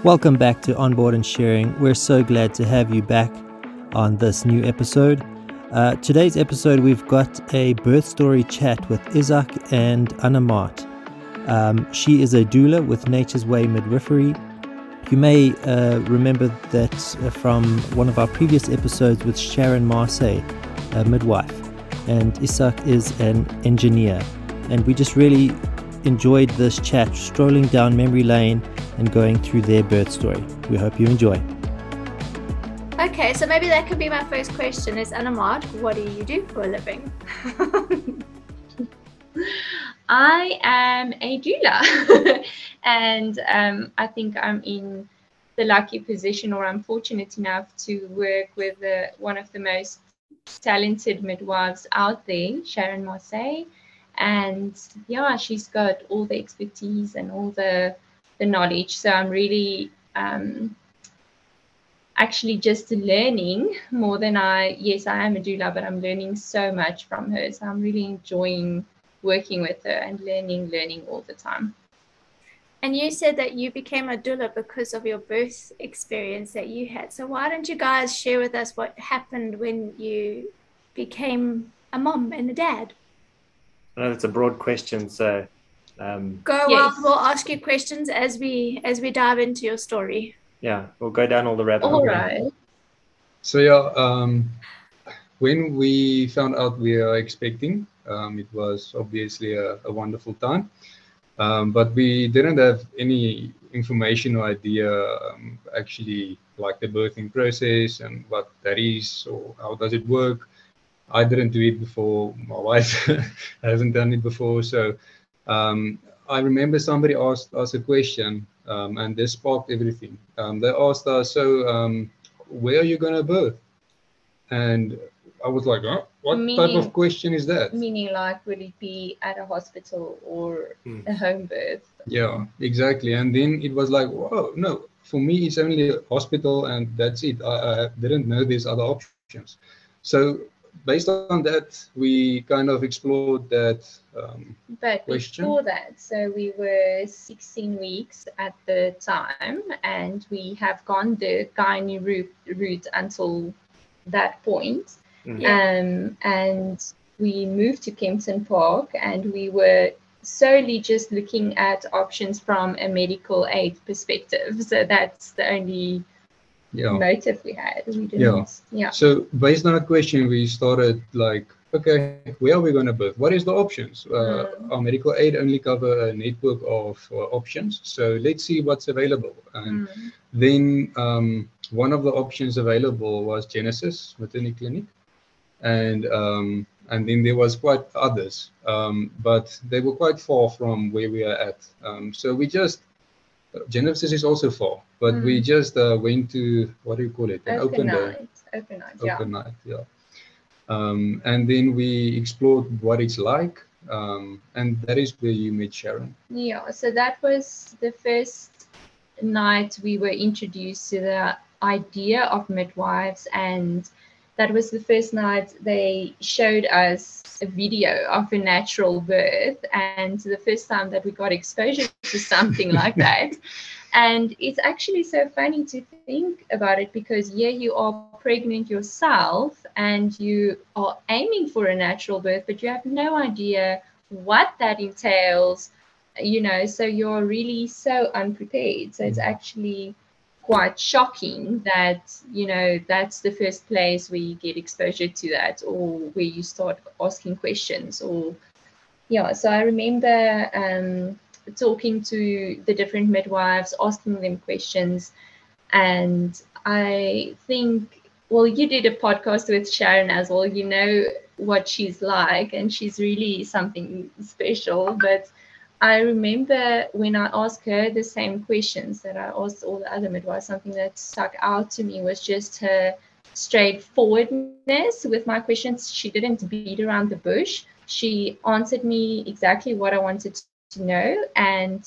Welcome back to Onboard and Sharing. We're so glad to have you back on this new episode. Uh, today's episode, we've got a birth story chat with Izak and Anna Mart. Um, she is a doula with Nature's Way Midwifery. You may uh, remember that uh, from one of our previous episodes with Sharon Marseille, a midwife, and Izak is an engineer. And we just really enjoyed this chat, strolling down memory lane and going through their birth story. We hope you enjoy. Okay, so maybe that could be my first question is Anna Mart, what do you do for a living? I am a doula and um, I think I'm in the lucky position or I'm fortunate enough to work with uh, one of the most talented midwives out there, Sharon Marseille. And yeah, she's got all the expertise and all the the knowledge. So I'm really um, actually just learning more than I, yes, I am a doula, but I'm learning so much from her. So I'm really enjoying working with her and learning, learning all the time. And you said that you became a doula because of your birth experience that you had. So why don't you guys share with us what happened when you became a mom and a dad? I know that's a broad question, so um, Go yes. on. We'll ask you questions as we as we dive into your story. Yeah, we'll go down all the rabbit holes. All right. So yeah, um, when we found out we are expecting, um, it was obviously a, a wonderful time, um, but we didn't have any information or idea um, actually like the birthing process and what that is or how does it work. I didn't do it before. My wife hasn't done it before, so um, I remember somebody asked us a question, um, and this sparked everything. Um, they asked us, "So, um, where are you going to birth?" And I was like, oh, "What meaning, type of question is that?" Meaning, like, would it be at a hospital or hmm. a home birth? Yeah, exactly. And then it was like, "Whoa, no! For me, it's only a hospital, and that's it. I, I didn't know there's other options." So based on that, we kind of explored that um, but question. before that, so we were 16 weeks at the time, and we have gone the gynae route, route until that point. Mm-hmm. Um, and we moved to Kempton Park, and we were solely just looking at options from a medical aid perspective. So that's the only yeah. motive we had. We didn't, yeah. yeah. So based on that question, we started like, okay, where are we going to birth? What is the options? Uh, mm. Our medical aid only cover a network of uh, options. So let's see what's available. And mm. then um, one of the options available was Genesis Maternity Clinic. And um, and then there was quite others, um, but they were quite far from where we are at. Um, so we just Genesis is also far, but mm. we just uh, went to what do you call it? An open, open night. Open night. Open yeah. night. Yeah. Um, and then we explored what it's like, um, and that is where you met Sharon. Yeah. So that was the first night we were introduced to the idea of midwives and that was the first night they showed us a video of a natural birth and the first time that we got exposure to something like that and it's actually so funny to think about it because yeah you are pregnant yourself and you are aiming for a natural birth but you have no idea what that entails you know so you're really so unprepared so it's mm. actually quite shocking that you know that's the first place where you get exposure to that or where you start asking questions or yeah so i remember um, talking to the different midwives asking them questions and i think well you did a podcast with sharon as well you know what she's like and she's really something special but I remember when I asked her the same questions that I asked all the other midwives, something that stuck out to me was just her straightforwardness with my questions. She didn't beat around the bush. She answered me exactly what I wanted to know and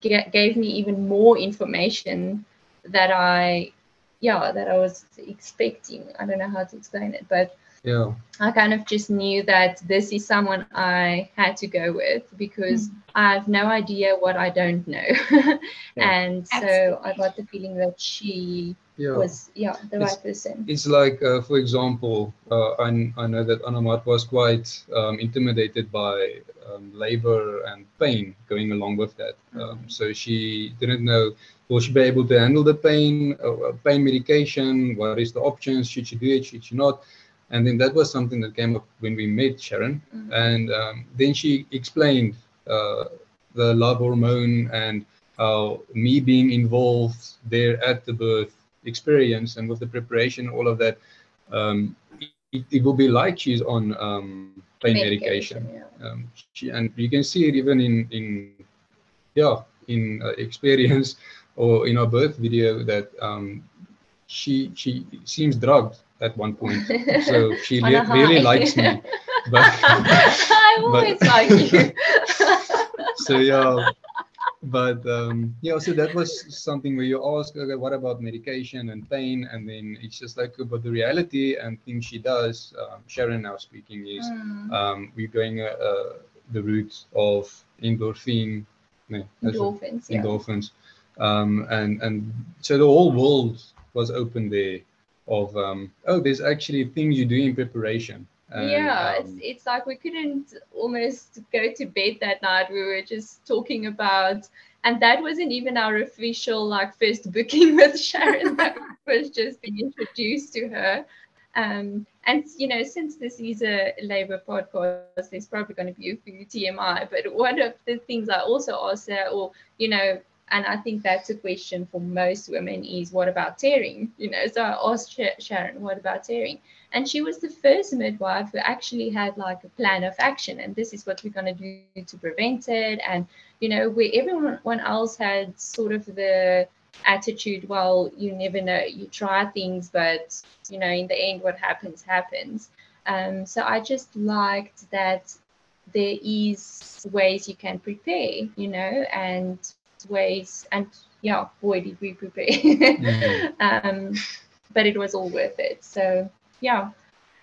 gave me even more information that I, yeah, that I was expecting. I don't know how to explain it, but Yeah. I kind of just knew that this is someone I had to go with because Mm. I have no idea what I don't know. and so I Absolutely. got the feeling that she Yeah. was, yeah, the It's- right person. It's like, uh, for example, uh, I, I know that Anna Mart was quite um, intimidated by um, labor and pain going along with that. Um, so she didn't know, will she be able to handle the pain, uh, uh, pain medication? What is the options? Should she do it? Should she not? And then that was something that came up when we met Sharon. Mhm. And um, then she explained uh, the love hormone and how me being involved there at the birth experience and with the preparation, all of that, um, it, it will be like she's on um, pain medication. yeah. Um, she, and you can see it even in, in yeah, in uh, experience or in our birth video that um, she she seems drugged at one point. So she really likes me. But I always like you. so yeah but um yeah so that was something where you ask okay what about medication and pain and then it's just like but the reality and things she does um, sharon now speaking is Mm. um we're going uh, uh, the route of endorphin no, Endorphins, yeah. endorphins um and and so the whole world was open there of um oh there's actually things you do in preparation and, yeah, um, it's, it's like we couldn't almost go to bed that night. We were just talking about, and that wasn't even our official like first booking with Sharon. that was just being introduced to her. Um, and you know, since this is a labor podcast, there's probably going to be a few TMI. But one of the things I also asked her, or you know, and I think that's a question for most women is what about tearing? You know, so I asked Sharon, what about tearing? And she was the first midwife who actually had like a plan of action, and this is what we're going to do to prevent it. And you know, where everyone else had sort of the attitude, well, you never know, you try things, but you know, in the end, what happens happens. Um, so I just liked that there is ways you can prepare, you know, and ways and yeah, boy did we prepare. Mhm. um, but it was all worth it. So yeah.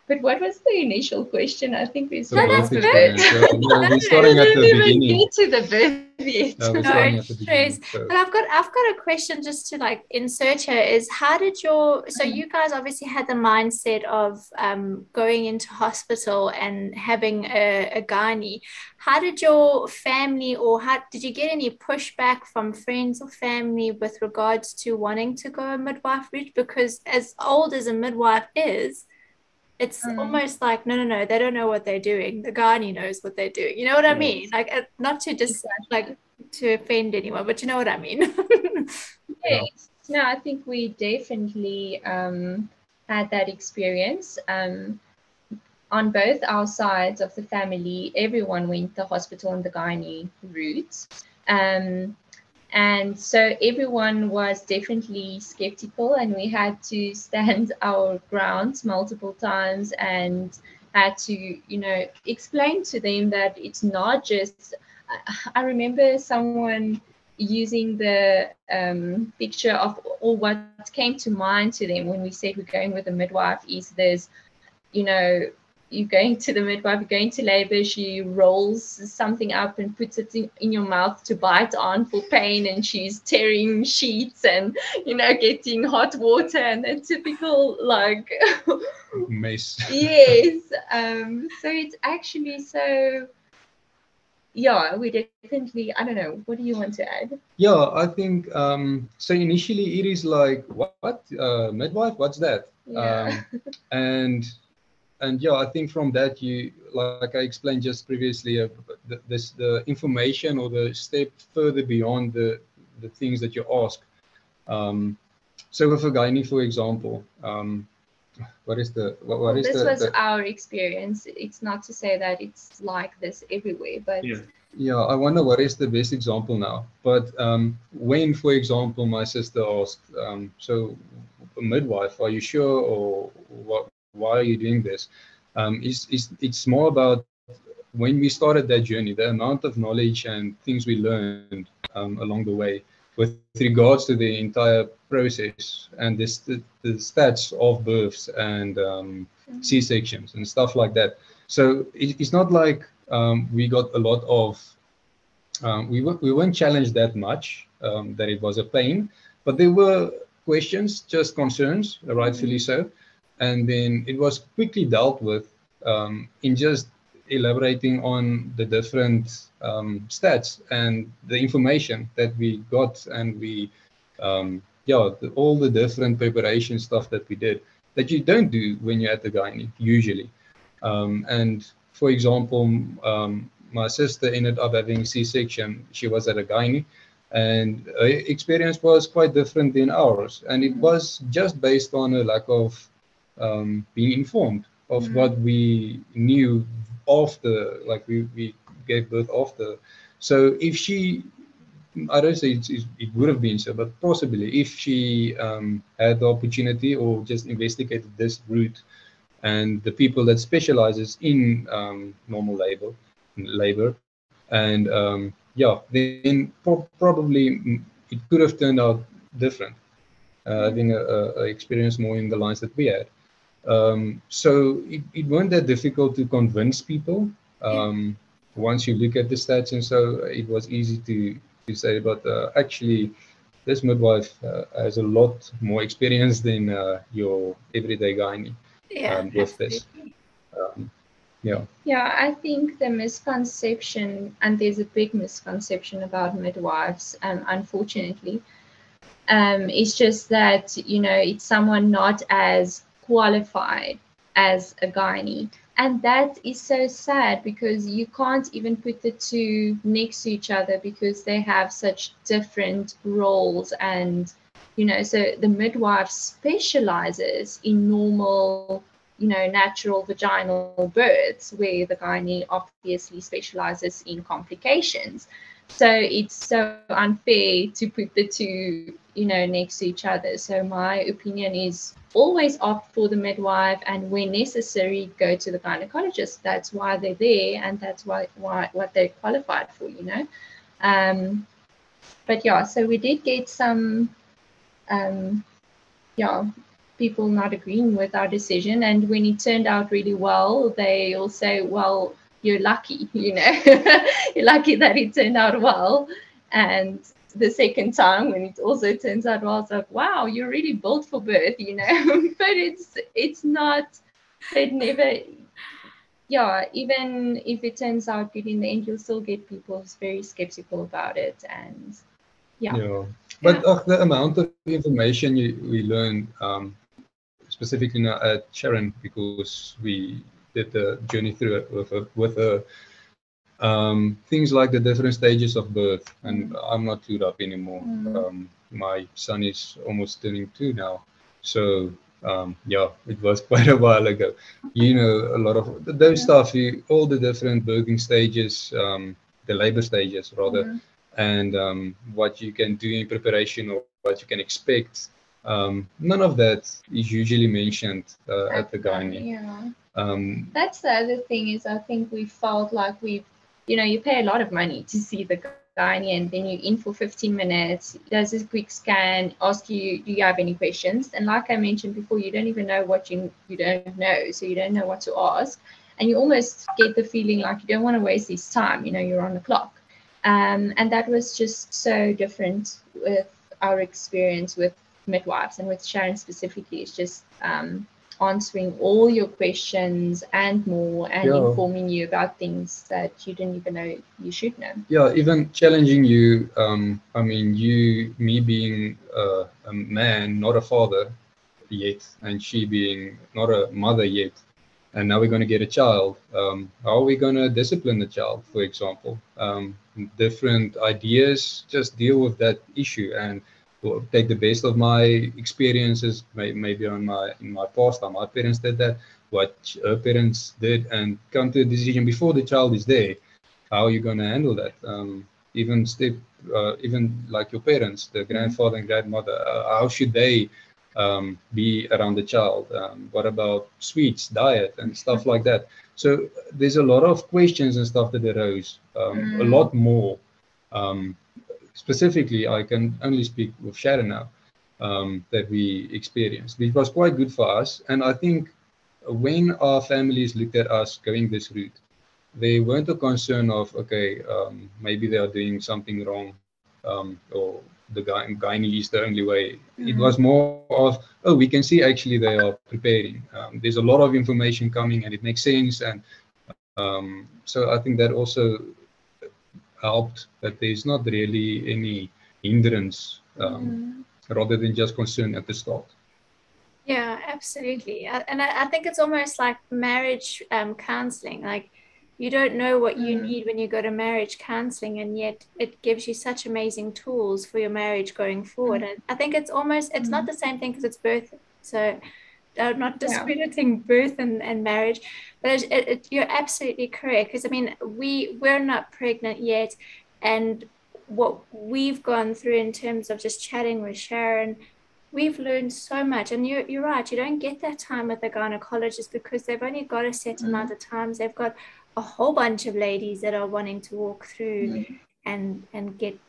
But what was the initial question? I think we started birth with experience. it. So, no, we're starting at the beginning. get to the birth yet. No, No, at the stress. beginning. So, But I've got I've got a question just to like insert here is how did your so you guys obviously had the mindset of um, going into hospital and having a, a gynae. How did your family or how did you get any pushback from friends or family with regards to wanting to go a midwife route? Because as old as a midwife is, it's Mm. almost like no no no they don't know what they're doing. The gynae knows what they're doing. You know what I mean? Like uh, not to just like to offend anyone, but you know what I mean. Yes. No, I think we definitely um, had that experience. Um, on both our sides of the family, everyone went the hospital and the gynae route. Um, and so everyone was definitely skeptical, and we had to stand our grounds multiple times and had to, you know, explain to them that it's not just. I- I remember someone using the um, picture of or what came to mind to them when we said we're going with a midwife is there's you know you're going to the midwife you're going to labor she rolls something up and puts it in, in your mouth to bite on for pain and she's tearing sheets and you know getting hot water and the typical like mace. yes um so it's actually so yeah we definitely i don't know what do you want to add Yeah, I think um, so. Initially, it is like what, what uh, midwife? What's that? yeah Um, and and yeah, I think from that you like I explained just previously, uh, the, this the information or the step further beyond the the things that you ask. Um, so with a gynae, for example, um, what is the what, what Well, is this the, was the our experience it's not to say that it's like this everywhere but Yeah. Yeah, I wonder what is the best example now. But um, when, for example, my sister asked, um, "So, a midwife, are you sure, or what? Why are you doing this?" Um, it's, it's it's more about when we started that journey, the amount of knowledge and things we learned um, along the way. with regards to the entire process and this the, the stats of births and um, C sections and stuff like that. So it, it's not like um, we got a lot of um, we we weren't challenged that much um, that it was a pain, but there were questions, just concerns, rightfully so, and then it was quickly dealt with um, in just elaborating on the different um, stats and the information that we got and we um, yeah the, all the different preparation stuff that we did that you don't do when you're at the gynae usually. Um, and for example um, my sister ended up having c-section. She was at a gynae and her experience was quite different than ours. And it was just based on a lack of um, being informed of mm-hmm. what we knew after, like we, we gave birth after. So if she, I don't say it, it would have been so, but possibly if she um, had the opportunity or just investigated this route and the people that specializes in um, normal labor, labor, and um, yeah, then pro- probably it could have turned out different. Uh, having a, a, experience more in the lines that we had. Um, so it, it weren't that difficult to convince people. Um, once you look at the stats, and so it was easy to, to say, but uh, actually, this midwife uh, has a lot more experience than uh, your everyday gynae yeah, um, with this. Um, yeah. Yeah, I think the misconception, and there's a big misconception about midwives, um, unfortunately, um, it's just that you know it's someone not as qualified as a gynae. And that is so sad because you can't even put the two next to each other because they have such different roles. And, you know, so the midwife specializes in normal, you know, natural vaginal births, where the gynae obviously specializes in complications. So it's so unfair to put the two, you know, next to each other. So my opinion is always opt for the midwife and when necessary go to the gynecologist that's why they're there and that's why, why what they're qualified for you know um, but yeah so we did get some um, yeah people not agreeing with our decision and when it turned out really well they all say well you're lucky you know. You're lucky that it turned out well. And the second time when it also turns out well it's like wow you're really built for birth you know. But it's it's not it never yeah even if it turns out good in the end you'll still get people who's very skeptical about it and yeah. Yeah. But yeah. the amount of information you, we learned um, specifically now at sharon because we did the journey through it with a, with a um, things like the different stages of birth. And I'm not too up anymore. Mm. Um, my son is almost turning two now. So um, yeah, it was quite a while ago. You know, a lot of those stuff, you, all the different birthing stages, um, the labor stages rather, mm. and um, what you can do in preparation or what you can expect. Um, none of that is usually mentioned uh, at the gynae. Yeah. Um, That's the other thing is I think we felt like we've you know, you pay a lot of money to see the gynae and then you're in for 15 minutes, does a quick scan, ask you, do you have any questions? And like I mentioned before, you don't even know what you, you don't know. So you don't know what to ask. And you almost get the feeling like you don't want to waste this time, you know, you're on the clock. Um, and that was just so different with our experience with midwives and with Sharon specifically. It's just um, answering all your questions and more and yeah. informing you about things that you didn't even know you should know yeah even challenging you um i mean you me being uh, a man not a father yet and she being not a mother yet and now we're going to get a child um, how are we going to discipline the child for example um, different ideas just deal with that issue and take the best of my experiences, maybe on my in my past how my parents did that, what her parents did, and come to a decision before the child is there. How are you going to handle that? Um, even step, uh, even like your parents, the mm-hmm. grandfather and grandmother, uh, how should they um, be around the child? Um, what about sweets, diet, and stuff like that? So there's a lot of questions and stuff that arose, um, mm. a lot more um, specifically, I can only speak with Sharon now um, that we experienced. It was quite good for us, and I think when our families looked at us going this route, they weren't a concern of okay, um, maybe they are doing something wrong, um, or the guy is the only way. Mm-hmm. It was more of oh, we can see actually they are preparing. Um, there's a lot of information coming, and it makes sense, and um, so I think that also helped that there's not really any hindrance mm. rather than just concern at the start. Yeah, absolutely. And I, I think it's almost like marriage um, counseling. Like you don't know what you mm. need when you go to marriage counseling, and yet it gives you such amazing tools for your marriage going forward. Mm. And I think it's almost it's mm. not the same thing because it's birth. So I'm not discrediting yeah. birth and, and marriage, but it, it, you're absolutely correct. Because I mean, we we're not pregnant yet, and what we've gone through in terms of just chatting with Sharon we've learned so much. And you're, you're right, you don't get that time with a gynecologist because they've only got a set mm-hmm. amount of times. They've got a whole bunch of ladies that are wanting to walk through mm-hmm. and, and get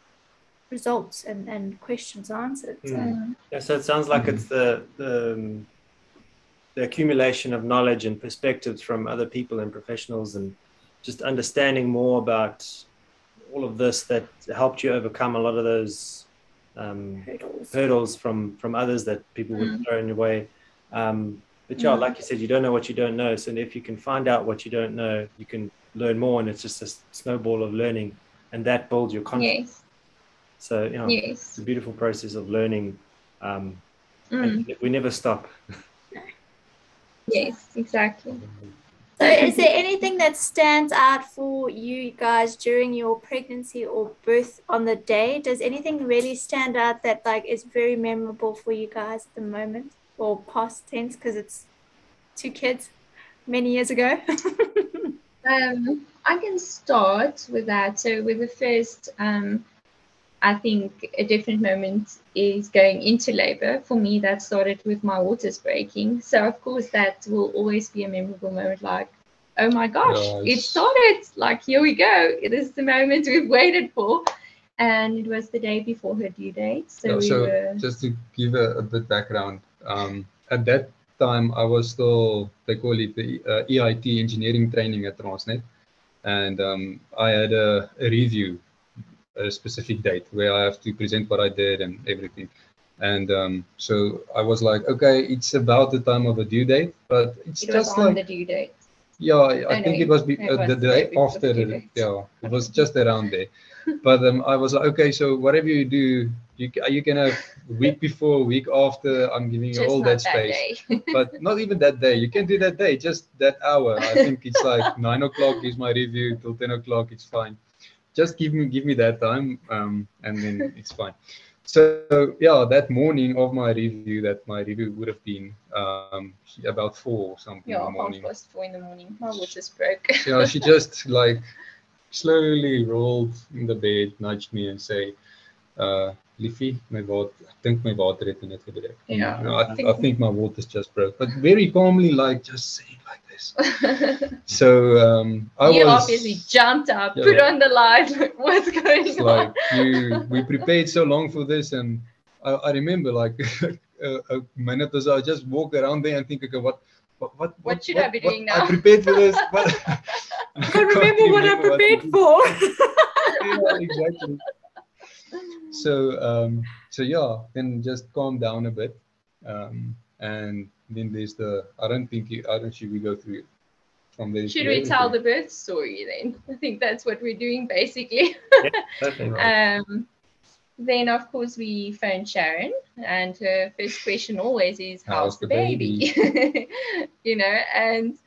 results and, and questions answered. So. Mm. Yeah, so it sounds like mm-hmm. it's the, the, um, the accumulation of knowledge and perspectives from other people and professionals and just understanding more about all of this that helped you overcome a lot of those um, hurdles. hurdles from from others that people would mm. throw in your way. Um, but yeah, mm. like you said, you don't know what you don't know. So if you can find out what you don't know, you can learn more, and it's just a snowball of learning, and that builds your confidence. Yes. So you know, yes. it's a beautiful process of learning, um, mm. and we never stop. yes, exactly. So, is there anything that stands out for you guys during your pregnancy or birth on the day? Does anything really stand out that like is very memorable for you guys at the moment, or past tense because it's two kids many years ago? um, I can start with that. So, with the first um, I think a different moment is going into labor. For me, that started with my waters breaking. So, of course, that will always be a memorable moment like, oh my gosh, it started. Like, here we go. It is the moment we've waited for. And it was the day before her due date. So, yeah, we so were... just to give a, a bit background, um, at that time, I was still, they call it the uh, EIT engineering training at Transnet. And um, I had a, a review a specific date where I have to present what I did and everything. And um, so I was like, okay, it's about the time of a due date, but it's it just like the due date. Yeah, I, I think it was, be, it uh, was the day after. The, yeah, it was just around there. but um, I was like, okay, so whatever you do, you you can have week before, week after. I'm giving you all that, that space, but not even that day. You can do that day, just that hour. I think it's like nine o'clock is my review till ten o'clock. It's fine just give me give me that time um, and then it's fine. So yeah that morning of my review that my review would have been um, about four or something yeah, in the morning. past four in the morning. My waters broke. Yeah she just like slowly rolled in the bed nudged me and say uh, Liffy, my water, I think my water het net gebreek. Yeah. No, I, think, I think my water's just broke. But very calmly, like just saying like this. so um I you was obviously jumped up, yeah, put on the light, what's going it's on? Like you we prepared so long for this and I, I remember like a, a minute or so I just walk around there and think, okay, what what what, what should what, I be doing now? I prepared for this, but I can't remember what I prepared what for. yeah, exactly so um, so yeah, then just calm down a bit, um, and then there's the. I don't think you. I don't should we go through from there. Should we tell the birth story then? I think that's what we're doing basically. Yeah, um, then of course we phone Sharon, and her first question always is, "How's, How's the, the, baby?" baby? you know, and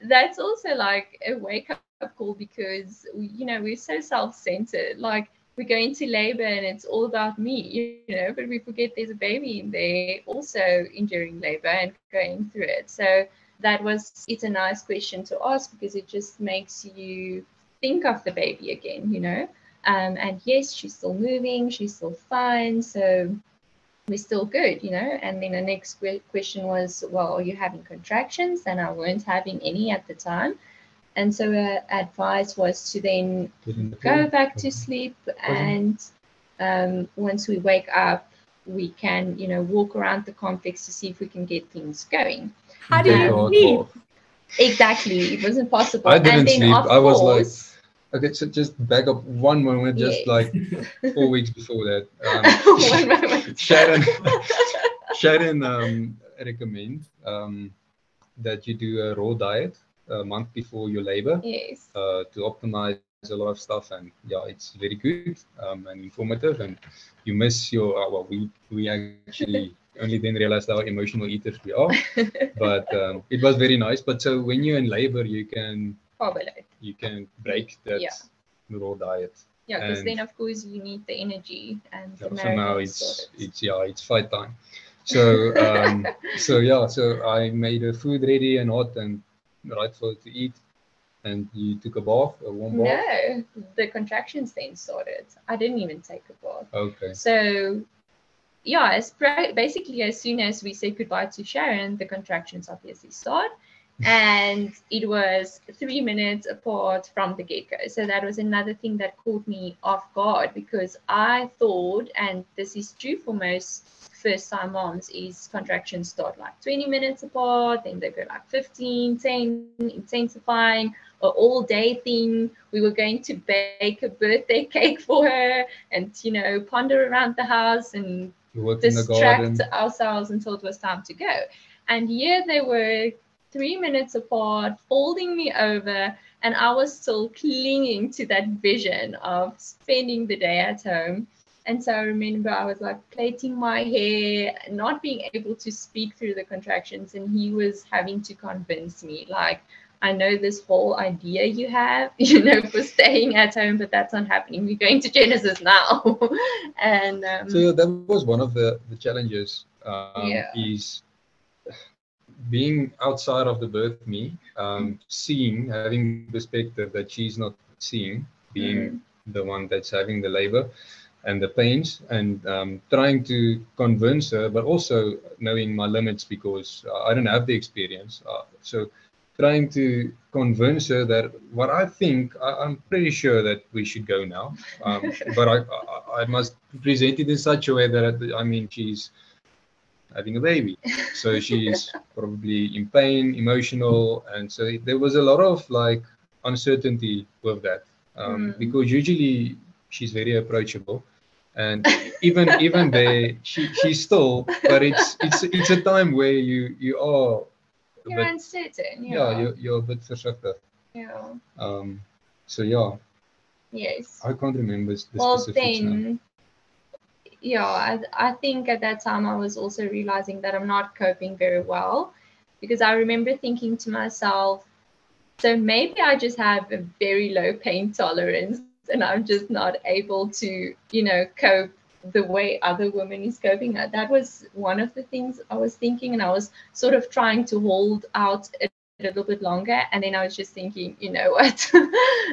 that's also like a wake up call because you know we're so self centered, like we go into labor and it's all about me, you know, but we forget there's a baby in there also enduring labor and going through it. So that was, it's a nice question to ask because it just makes you think of the baby again, you know. Um, and yes, she's still moving, she's still fine. So we're still good, you know. And then the next question was, well, are you having contractions? And I weren't having any at the time. And so uh, advice was to then go back to sleep and um, once we wake up, we can, you know, walk around the complex to see if we can get things going. How do you hard sleep? Exactly, it wasn't possible. I didn't and then sleep. I was like- Okay, so just back up one moment, just Yes. like four weeks before that. One Um, moment. Sharon, Sharon um, recommend um, that you do a raw diet a month before your labor yes. uh, to optimize a lot of stuff, and yeah, it's very good um, and informative. And you miss your uh, well, we we actually only then realized how emotional eaters we are, but um, it was very nice. But so when you're in labor, you can Probably. you can break that Yeah. raw diet. Yeah, because then of course you need the energy and the Yeah, so now it's it's yeah it's fight time. So um, so yeah, so I made a food ready and hot and right for to eat, and you took a bath, a warm bath. No, the contractions then started. I didn't even take a bath. Okay. So, yeah, as pra- basically as soon as we said goodbye to Sharon, the contractions obviously start. and it was three minutes apart from the get go. So that was another thing that caught me off guard because I thought, and this is true for most first time moms, is contractions start like 20 minutes apart, then they go like 15, 10, intensifying, or all day thing. We were going to bake a birthday cake for her and, you know, ponder around the house and You worked in the garden. distract ourselves until it was time to go. And here they were three minutes apart, folding me over, and I was still clinging to that vision of spending the day at home. And so I remember I was like plaiting my hair, not being able to speak through the contractions, and he was having to convince me, like, I know this whole idea you have, you know, for staying at home, but that's not happening. We're going to Genesis now. and um, So yeah, that was one of the the challenges. Um, Yeah. Is being outside of the birth me, um, seeing, having perspective that she's not seeing, being Mm-hmm. the one that's having the labor and the pains, and um, trying to convince her, but also knowing my limits because uh, I don't have the experience. Uh, so trying to convince her that what I think, I, I'm pretty sure that we should go now. Um, but I, I, I must present it in such a way that, I mean, she's having a baby. So she's probably in pain, emotional. And so there was a lot of like uncertainty with that. Um, Mm. Because usually she's very approachable. And even even there, she, she's still, but it's it's it's a time where you you are you're bit, uncertain. yeah, Yeah. you're, you're a bit versigtig. yeah. Um, so yeah, Yes. I can't remember the well, specifics now. then, yeah, I, I think at that time I was also realizing that I'm not coping very well because I remember thinking to myself, so maybe I just have a very low pain tolerance and I'm just not able to, you know, cope the way other women is coping. That was one of the things I was thinking, and I was sort of trying to hold out a little bit longer. And then I was just thinking, you know what?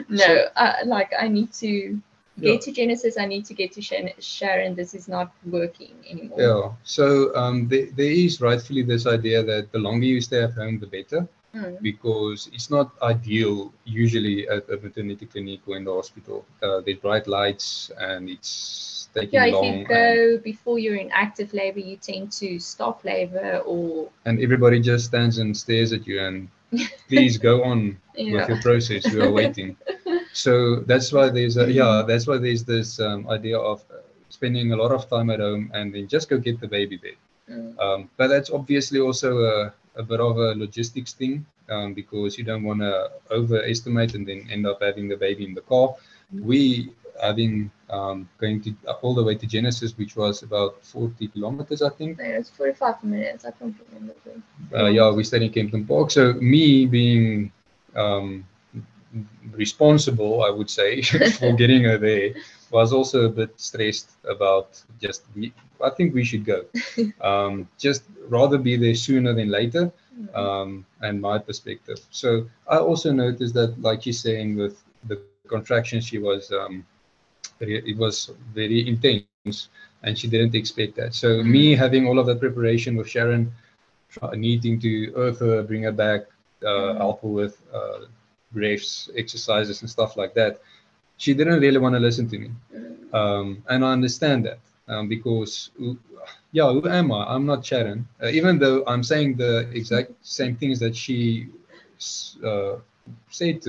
no, uh, like I need to Yeah. get to Genesis. I need to get to Sharon. This is not working anymore. Yeah. So um, there, there is rightfully this idea that the longer you stay at home, the better, Mm. because it's not ideal usually at a maternity clinic or in the hospital. Uh, there's bright lights and it's taking Yeah, if you go before you're in active labor, you tend to stop labor or and everybody just stands and stares at you and please go on yeah. with your process. We are waiting. So that's why there's a yeah, that's why there's this um, idea of uh, spending a lot of time at home and then just go get the baby there. Mm. Um, but that's obviously also a, a bit of a logistics thing um, because you don't want to overestimate and then end up having the baby in the car. We having um, going to all the way to Genesis, which was about 40 kilometers, I think. It was 45 minutes. I don't remember. Uh, yeah, we stayed in Kempton Park. So me being um, responsible, I would say, for getting her there, was also a bit stressed about just. We, I think we should go. Um, just rather be there sooner than later, Mm. um, and my perspective. So I also noticed that, like you're saying, with the contraction, she was. Um, it was very intense, and she didn't expect that. So me having all of that preparation with Sharon needing to earth her, bring her back, uh, Mhm. help her with uh, breaths, exercises, and stuff like that. She didn't really want to listen to me. Mm. um, and I understand that um, because yeah, who am I? I'm not Sharon. Uh, even though I'm saying the exact same things that she uh, said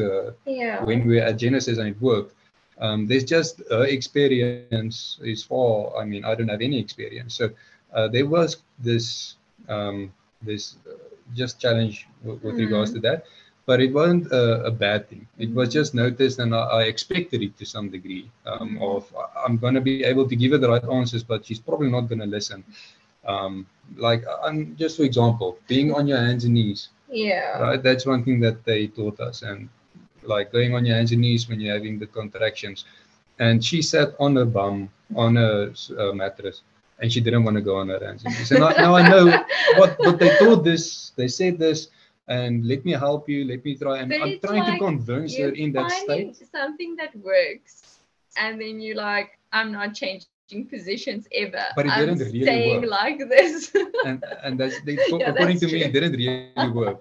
Yeah. when we were at Genesis and it worked. Um, there's just experience is far. I mean, I don't have any experience, so uh, there was this um, this uh, just challenge with, with regards to that, but it wasn't a, a bad thing. It was just noticed, and I, I expected it to some degree. Um, Mhm. Of I'm going to be able to give her the right answers, but she's probably not going to listen. Um, like, I'm just for example, being on your hands and knees Yeah. right that's one thing that they taught us and like going on your hands and knees when you're having the contractions and she sat on her bum on a, a mattress and she didn't want to go on her hands and knees and I, now i know what but they taught this they said this and let me help you let me try and But i'm trying like to convince her in that state something that works, and then you like, I'm not changing positions ever. But it I'm didn't really staying work. like this. and and that's they, Yeah, according that's to me it didn't really work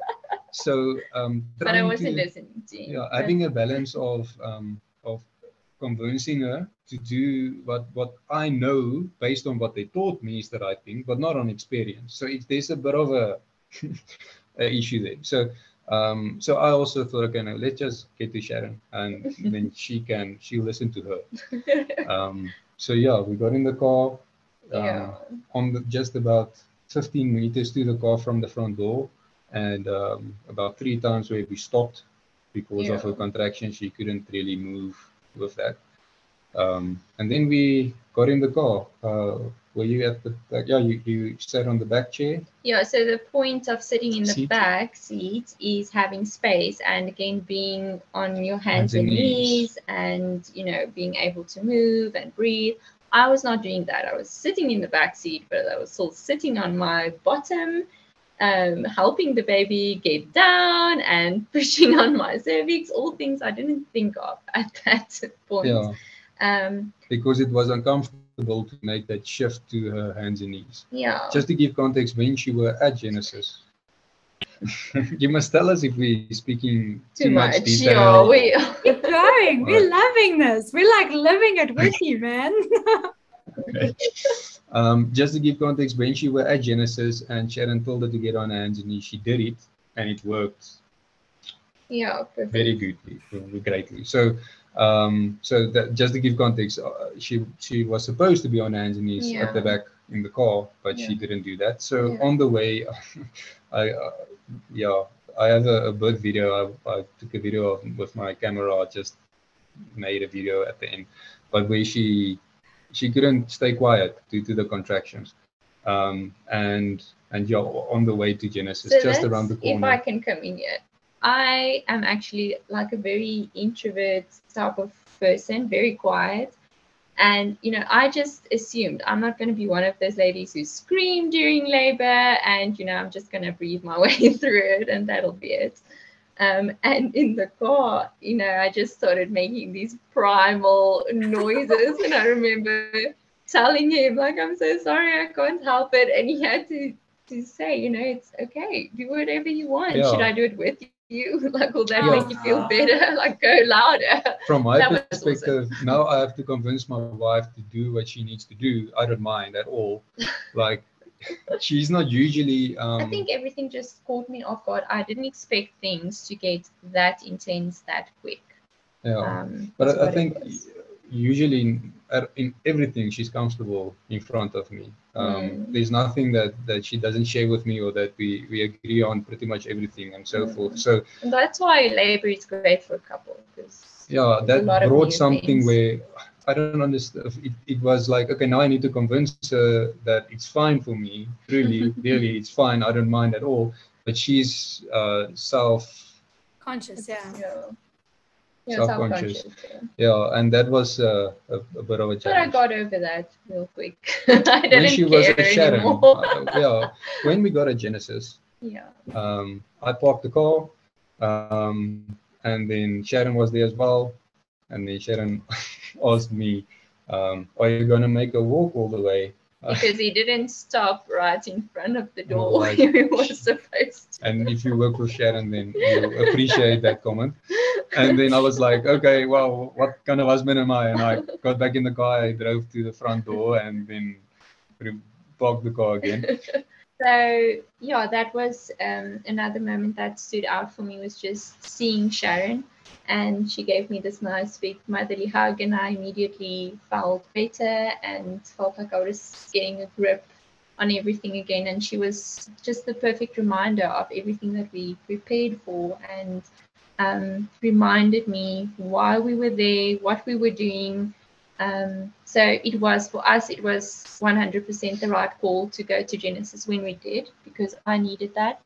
so um but I wasn't to- listening to you. yeah But- having a balance of um of convincing her to do what what i know based on what they taught me is the right thing but not on experience so it's there's a bit of a issue there. So um so i also thought okay now let's just get to sharon and then she can she'll listen to her. Um so yeah we got in the car um, yeah. on the, just about 15 meters to the car from the front door and um, about three times where we stopped because of her contraction she couldn't really move with that. Um, and then we got in the car uh, were you at the back yeah you, you sat on the back chair Yeah, so the point of sitting in the Seat. back seat is having space and again being on your hands, Hands and knees. knees. and you know being able to move and breathe. I was not doing that. I was sitting in the back seat, but I was still sitting on my bottom, um, helping the baby get down and pushing on my cervix. All things I didn't think of at that point. yeah Um, because it was uncomfortable to make that shift to her hands and knees yeah. just to give context when she were at genesis you must tell us if we're speaking too, much. detail Yeah, we. Keep going. We're loving this. We're like living it with you, man. okay. Um, just to give context, when she were at Genesis and Sharon told her to get on her hands and knees, she did it and it worked yeah, perfect. very good, very greatly. So, um, so that just to give context, uh, she she was supposed to be on hands and knees at the back in the car, but she didn't do that. So Yeah. on the way, I uh, yeah, I have a, a birth video. I, I took a video of, with my camera. I just made a video at the end, but where she she couldn't stay quiet due to the contractions. Um, and and yeah, on the way to Genesis, So just around the corner. If I can come in here, I am actually like a very introvert type of person, very quiet. And, you know, I just assumed I'm not going to be one of those ladies who scream during labor and, you know, I'm just going to breathe my way through it and that'll be it. Um, and in the car, you know, I just started making these primal noises. and I remember telling him, like, I'm so sorry, I can't help it. And he had to to say, you know, it's okay, do whatever you want. Should I do it with you? like, will that Yeah. make you feel better? like, go louder. From my That was perspective, now I have to convince my wife to do what she needs to do. I don't mind at all. Like, she's not usually. Um, I think everything just caught me off guard. I didn't expect things to get that intense that quick. yeah. Um, but I, I think usually in, everything she's comfortable in front of me. Um, Mm. There's nothing that that she doesn't share with me or that we we agree on pretty much everything and so Mm. forth. So And that's why labor is great for a couple. Because yeah, There's a lot that of brought something things. where I don't understand. It, it was like okay, now I need to convince her that it's fine for me. Really, really, it's fine. I don't mind at all. But she's uh, self Conscious, yeah. yeah, yeah Self-conscious. self-conscious. yeah. Yeah, and that was uh, a, a bit of a challenge. But I got over that real quick. I didn't when she was care a Sharon, uh, yeah, when we got a Genesis, yeah. um, I parked the car, um, and then Sharon was there as well, and then Sharon asked me, um, "Are you gonna make a walk all the way?" Because he didn't stop right in front of the door right. where he was supposed to. And if you work with Sharon, then you appreciate that comment. And then I was like, okay, well, what kind of husband am I? And I got back in the car, I drove to the front door, and then parked the car again. So yeah, that was um, another moment that stood out for me was just seeing Sharon, and she gave me this nice big motherly hug, and I immediately felt better and felt like I was getting a grip on everything again. And she was just the perfect reminder of everything that we prepared for, and um, reminded me why we were there, what we were doing, um, so it was for us, it was 100% the right call to go to Genesis when we did because I needed that.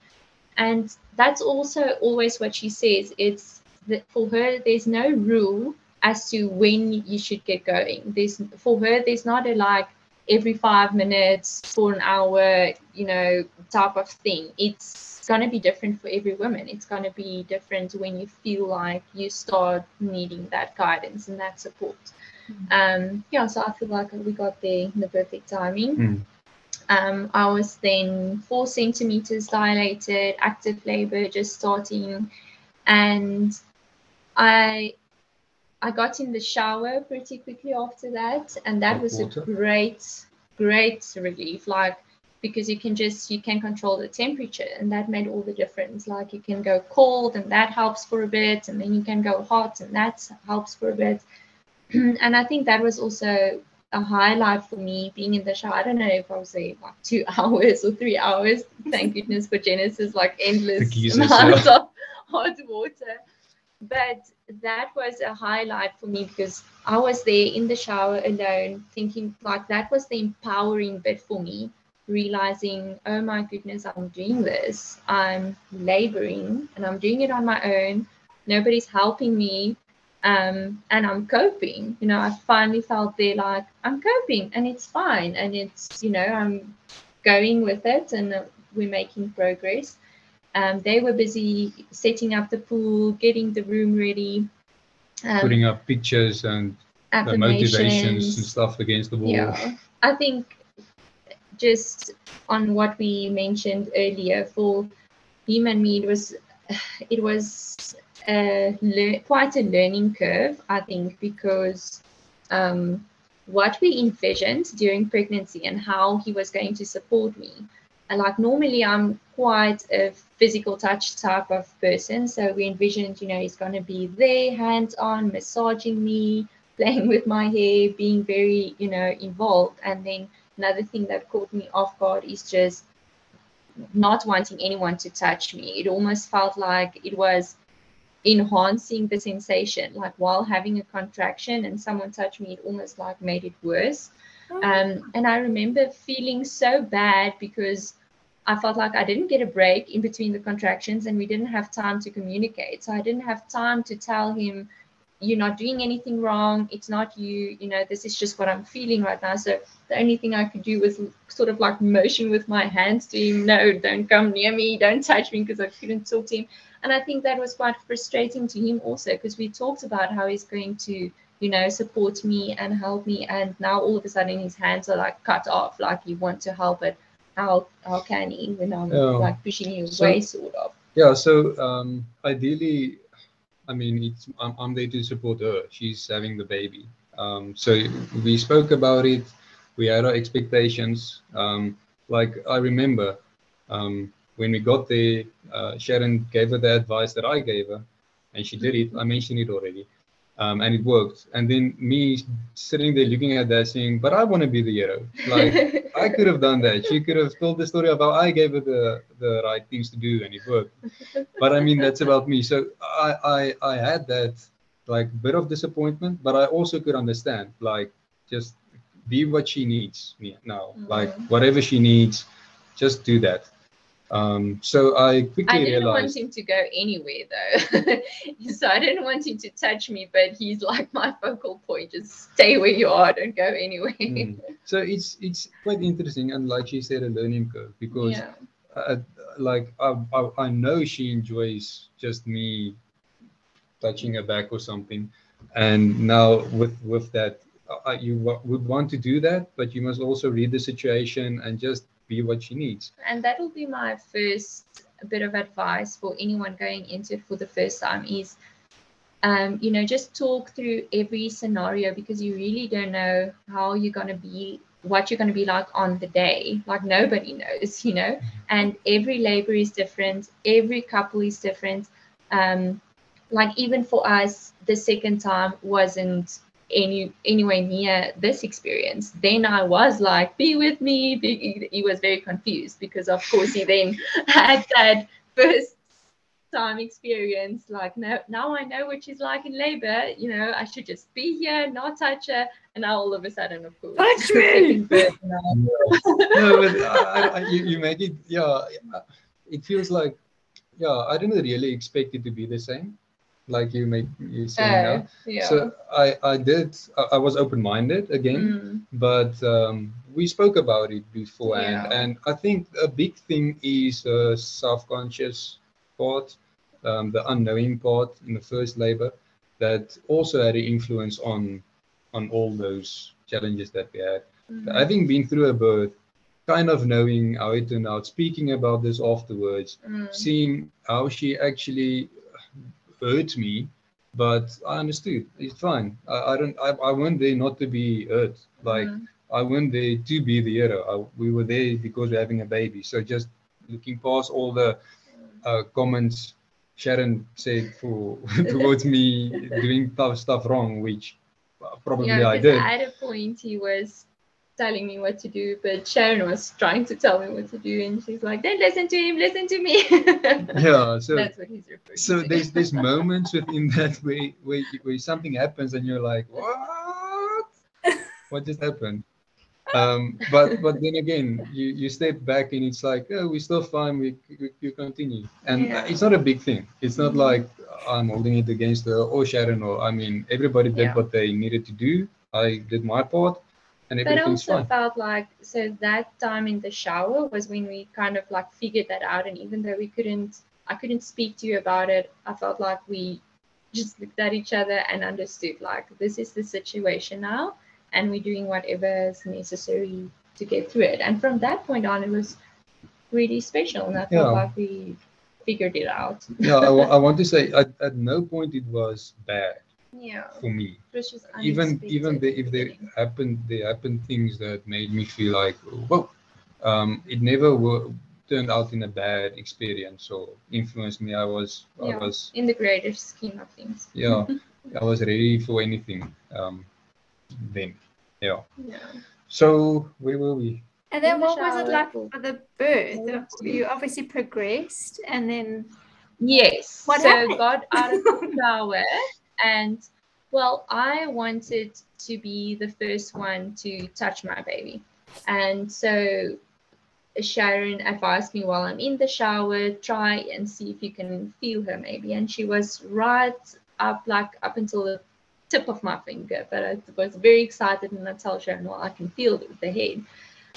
And that's also always what she says. It's that for her, there's no rule as to when you should get going. There's for her, there's not a like every five minutes for an hour, you know, type of thing. It's gonna be different for every woman. It's gonna be different when you feel like you start needing that guidance and that support. Um, yeah, so I feel like we got there in the perfect timing. Mm. Um, I was then four centimeters dilated, active labor just starting, and I I got in the shower pretty quickly after that, and that was water? a great great relief. Like because you can just you can control the temperature, and that made all the difference. Like you can go cold, and that helps for a bit, and then you can go hot, and that helps for a bit. and I think that was also a highlight for me being in the shower. I don't know if I was there like two hours or three hours. Thank goodness for Genesis, like endless amounts of hot water. But that was a highlight for me because I was there in the shower alone, thinking like that was the empowering bit for me, realizing, oh my goodness, I'm doing this. I'm laboring and I'm doing it on my own. Nobody's helping me um, and I'm coping. You know, I finally felt there like I'm coping and it's fine, and it's you know I'm going with it, and we're making progress. Um, they were busy setting up the pool, getting the room ready, um, Putting up pictures and the motivations and stuff against the wall. Yeah, I think just on what we mentioned earlier for him and me, it was it was a lear- quite a learning curve, I think, because um, what we envisioned during pregnancy and how he was going to support me. Like normally, I'm quite a physical touch type of person, so we envisioned, you know, he's going to be there, hands on, massaging me, playing with my hair, being very, you know, involved. And then another thing that caught me off guard is just not wanting anyone to touch me. It almost felt like it was enhancing the sensation. Like while having a contraction and someone touched me, it almost like made it worse. Um, and I remember feeling so bad because I felt like I didn't get a break in between the contractions and we didn't have time to communicate. So I didn't have time to tell him, you're not doing anything wrong. It's not you. You know, this is just what I'm feeling right now. So the only thing I could do was sort of like motion with my hands to him, no, don't come near me, don't touch me because I couldn't talk to him. And I think that was quite frustrating to him also because we talked about how he's going to, you know, support me and help me. And now all of a sudden his hands are like cut off, like he wants to help, but how how can he when I'm like pushing you So- away, sort of. Yeah, so um, ideally, I mean, it's, I'm, I'm there to support her. She's having the baby. Um, so we spoke about it. We had our expectations. Um, like I remember um, when we got there, uh, Sharon gave her the advice that I gave her, and she did it. I mentioned it already, um, and it worked. And then me sitting there looking at that, saying, "But I want to be the hero." Like I could have done that. She could have told the story of how I gave her the, the right things to do and it worked. But I mean, that's about me. So I, I, I had that like bit of disappointment, but I also could understand like just be what she needs me- now. Like Mhm. whatever she needs, just do that. Um, so I quickly I didn't realized. want him to go anywhere though. so I didn't want him to touch me, but he's like my focal point. Just stay where you are, don't go anywhere. Mm. So it's it's quite interesting, and like she said, a learning curve because yeah. uh, like I, I, I know she enjoys just me touching her back or something and now with with that uh, you w- would want to do that, but you must also read the situation and just be what she needs. And that will be my first bit of advice for anyone going into it for the first time is um, you know, just talk through every scenario because you really don't know how you're going to be, what you're going to be like on the day. Like nobody knows, you know, and every labor is different, every couple is different. Um, like even for us, the second time wasn't any anywhere near this experience. Then I was like, "Be with me." Be, he was very confused because, of course, he then had that first time experience. Like now, now I know what she's like in labor. You know, I should just be here, not touch her. And now all of a sudden, of course, touch me. no, but I, I, you, you make it. Yeah, it feels like. Yeah, I didn't really expect it to be the same like you make you say uh, now. Yeah. So I I did I, was open minded again, mm. but um, we spoke about it beforehand, yeah. and I think a big thing is a self conscious part, um, the unknowing part in the first labor, that also had an influence on on all those challenges that we had. Mm. Having been through a birth, kind of knowing how it turned out, speaking about this afterwards, mm. seeing how she actually hurt me, but I understood. It's fine. I, I don't. I, I went there not to be hurt. Like mm. I went there to be the hero. I, we were there because we're having a baby. So just looking past all the uh, comments Sharon said for towards me doing tough stuff wrong, which probably yeah, I did. At a point, he was telling me what to do, but Sharon was trying to tell me what to do, and she's like, "Don't listen to him, listen to me." yeah, so that's what he's referring so to. there's there's moments within that where, where where something happens and you're like, "What? what just happened?" Um, but but then again, you you step back and it's like, "Oh, we're still fine. We we, we continue," and yeah. it's not a big thing. It's not mm-hmm. like I'm holding it against her or Sharon or I mean, everybody did yeah. what they needed to do. I did my part and but also fine. felt like so that time in the shower was when we kind of like figured that out and even though we couldn't i couldn't speak to you about it i felt like we just looked at each other and understood like this is the situation now and we're doing whatever is necessary to get through it and from that point on it was really special and i felt yeah. like we figured it out yeah I, I want to say at, at no point it was bad yeah. for me. Even even the, if they happened they happened things that made me feel like whoa um it never were, turned out in a bad experience or influenced me. I was yeah, i was in the greater scheme of things. Yeah i was ready for anything um then. Yeah. Yeah. So where were we? And then what was it like for the birth? You obviously progressed and then yes. what so happened? got out of the shower and well, I wanted to be the first one to touch my baby. And so Sharon advised me while I'm in the shower, try and see if you can feel her maybe. And she was right up, like up until the tip of my finger. But I was very excited and I told Sharon, well, I can feel it with the head.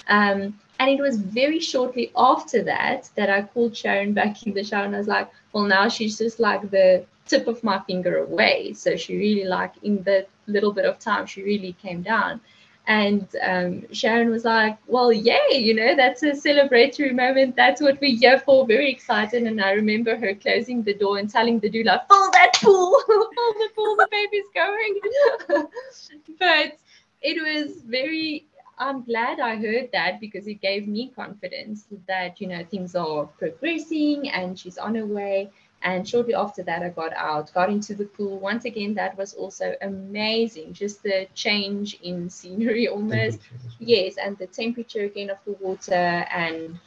Um, and it was very shortly after that that I called Sharon back in the shower and I was like, well, now she's just like the tip of my finger away. So she really like in the little bit of time she really came down. And um, Sharon was like, "Well, yay! You know that's a celebratory moment. That's what we're here for. Very excited." And I remember her closing the door and telling the doula, "Fill that pool, fill the pool. The baby's going." but it was very I'm glad I heard that because it gave me confidence that you know things are progressing and she's on her way. And shortly after that, I got out, got into the pool. Once again, that was also amazing. Just the change in scenery almost. Yes, and the temperature again of the water. And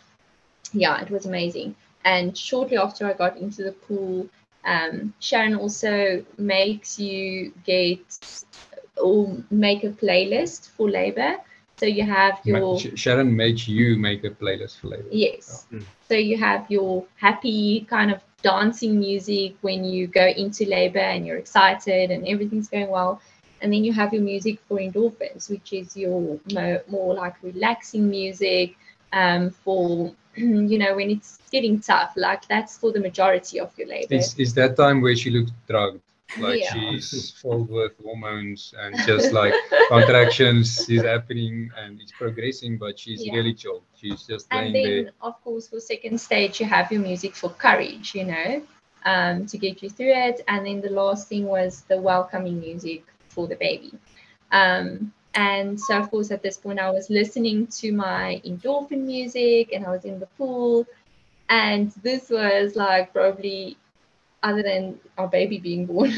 yeah, it was amazing. And shortly after I got into the pool, um, Sharon also makes you get or make a playlist for labor. So you have your Sharon makes you make a playlist for labor. Yes. Oh. So you have your happy kind of dancing music when you go into labor and you're excited and everything's going well. And then you have your music for endorphins, which is your more, more like relaxing music um, for, you know, when it's getting tough. Like that's for the majority of your labor. Is, is that time where she looked drugged? Like Yeah. she's filled with hormones and just like contractions is happening and it's progressing, but she's Yeah. really chilled. She's just and then there. of course for second stage you have your music for courage you know um, to get you through it and then the last thing was the welcoming music for the baby um, and so of course at this point i was listening to my endorphin music and i was in the pool and this was like probably other than our baby being born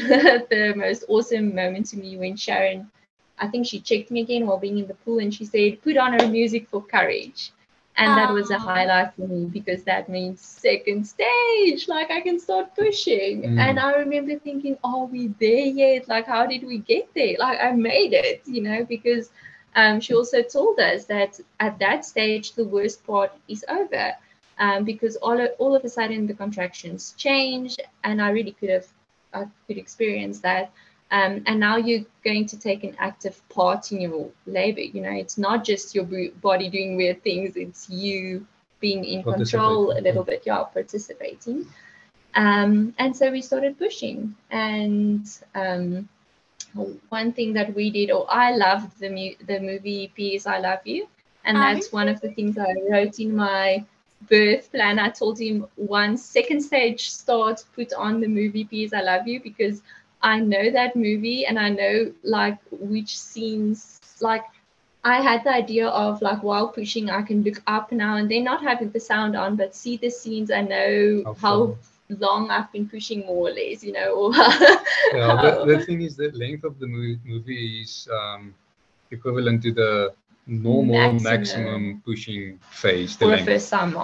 the most awesome moment to me when sharon I think she checked me again while being in the pool and she said, put on her music for courage. And that was a highlight for me because that means second stage. Like I can start pushing. Mm. And I remember thinking, are we there yet? Like, how did we get there? Like, I made it, you know, because um, she also told us that at that stage, the worst part is over. Um, because all of, all of a sudden the contractions changed, and I really could have I could experience that. Um, and now you're going to take an active part in your labor. You know, it's not just your body doing weird things; it's you being in control a little bit, yeah, participating. Um, and so we started pushing. And um, one thing that we did, or I loved the mu- the movie "P.S. I Love You," and that's one of the things I wrote in my birth plan. I told him once second stage starts, put on the movie "P.S. I Love You" because I know that movie and I know like which scenes like I had the idea of like while pushing I can look up now and then not having the sound on but see the scenes I know How how, long I've been pushing more or less, you know, or Yeah, the, the thing is, the length of the mo- movie is um, equivalent to the normal Maximum. maximum, pushing phase. The length. first time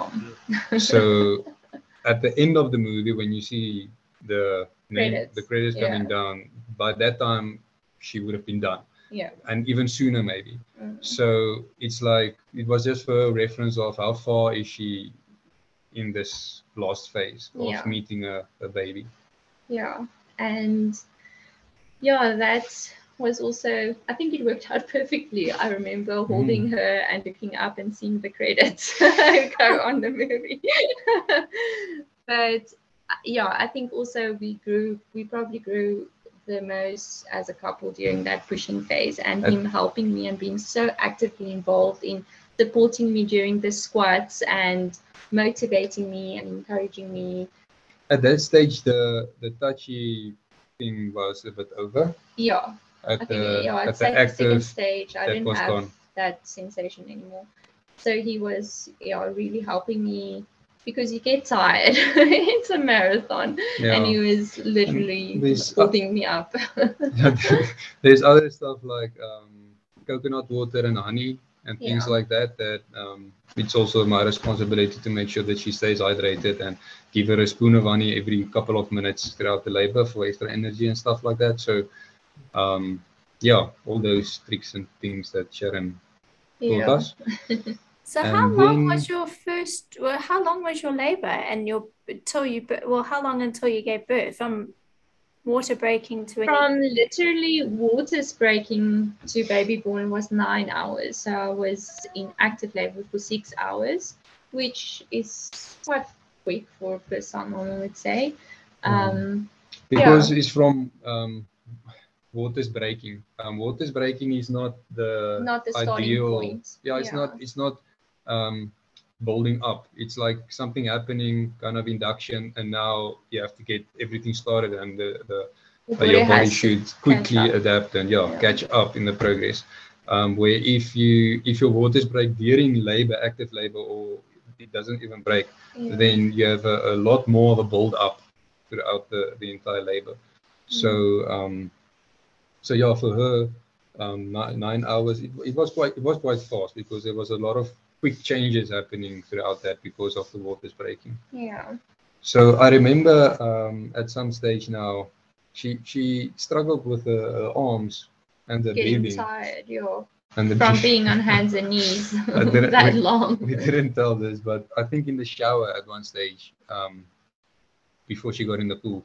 so at the end of the movie when you see the name, Credits, the credits coming down by that time she would have been done Yeah. and even sooner maybe Mm. so it's like it was just for a reference of how far is she in this last phase of Yeah. meeting a, a baby Yeah. And yeah, that was also I think it worked out perfectly. I remember holding her and looking up and seeing the credits go on the movie. but uh, yeah, I think also we grew we probably grew the most as a couple during that pushing phase and And- him helping me and being so actively involved in supporting me during the squats and motivating me and encouraging me at that stage the the touchy thing was a bit over yeah at think the yeah, at the like the second active stage. I didn't have gone. that sensation anymore. So he was yeah really helping me because you get tired. it's a marathon, yeah and he was literally there's- holding me up. there's other stuff like um, coconut water and honey and things Yeah. like that that um, it's also my responsibility to make sure that she stays hydrated and give her a spoon of honey every couple of minutes throughout the labor for extra energy and stuff like that so um, yeah all those tricks and things that sharon taught yeah. us So how long then- was your first? Well, how long was your labor and your until you? Well, how long until you gave birth? From water breaking to when you- From literally waters breaking to baby born was nine hours. So I was in active labor for six hours, which is quite quick for a first time I would say. Um, because it's from um, waters breaking. Um, waters breaking is not the not the ideal yeah it's not it's not um building up. It's like something happening kind of induction and now you have to get everything started and the, the The uh, your body should quickly adapt and yeah, Yeah. catch up in the progress. Um where if you if your waters break during labor active labor or it doesn't even break yeah. then you have a, a lot more of a build up throughout the, the entire labor. So um, so yeah, for her, um, nine, nine hours. It, it was quite it was quite fast because there was a lot of quick changes happening throughout that because of the waters breaking. yeah. So I remember um, at some stage now, she she struggled with her, her arms and the Getting breathing tired, yeah. and From being on hands and knees that we- long. we didn't tell this, but I think in the shower at one stage, um, before she got in the pool,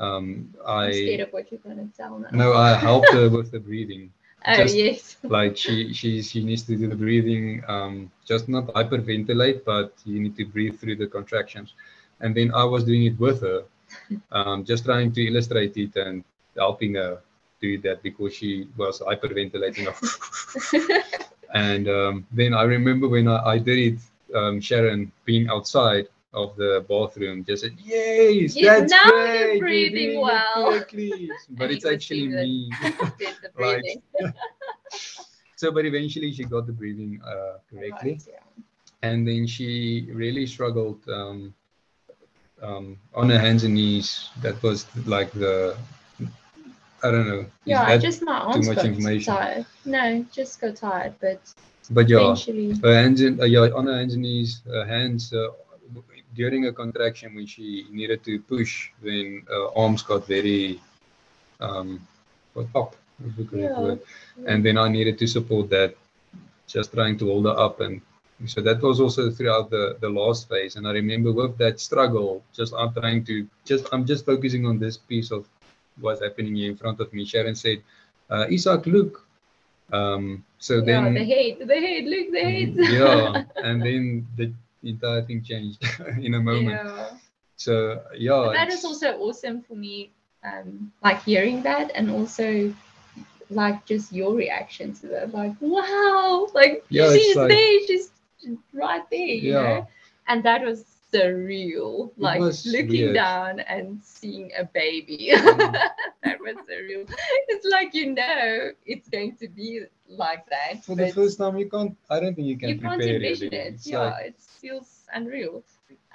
um, I of what you're gonna tell now. no, I helped her with the breathing. oh just- yes. Like she she she needs to do the breathing, um, just not hyperventilate, but you need to breathe through the contractions. And then I was doing it with her, um, just trying to illustrate it and helping her do that because she was hyperventilating. and um, then I remember when I, I did it, um, Sharon being outside of the bathroom just said, Yes, Yes, that's now great. you're breathing well." correctly." But it's actually me. Right. so, but eventually she got the breathing uh, correctly. Right, yeah. and then she really struggled um, um, on her hands and knees. That was like the I don't know. Yeah, just my arms too much information? tired. No, just got tired, but but yeah, eventually, her hands and uh, yeah, on her hands and knees, her hands uh, during a contraction when she needed to push, then uh, arms got very um, what up. Yeah. And then I needed to support that, just trying to hold her up and so that was also throughout the the last phase and i remember with that struggle just i'm trying to just i'm just focusing on this piece of what's happening here in front of me sharon said uh, Izak look um so yeah, then the head, the head, look, the head. yeah and then the entire thing changed in a moment Yeah. so yeah But that is also awesome for me, um, like hearing that and also like just your reaction to that. Like, wow, like Yeah, she's like- there, she's right there, you Yeah. know? And that was surreal. Like looking weird. down and seeing a baby. Mm. that was surreal. It's like you know it's going to be like that. for the first time you can't i don't think you can you can't prepare envision it. It's Yeah, like- it feels unreal.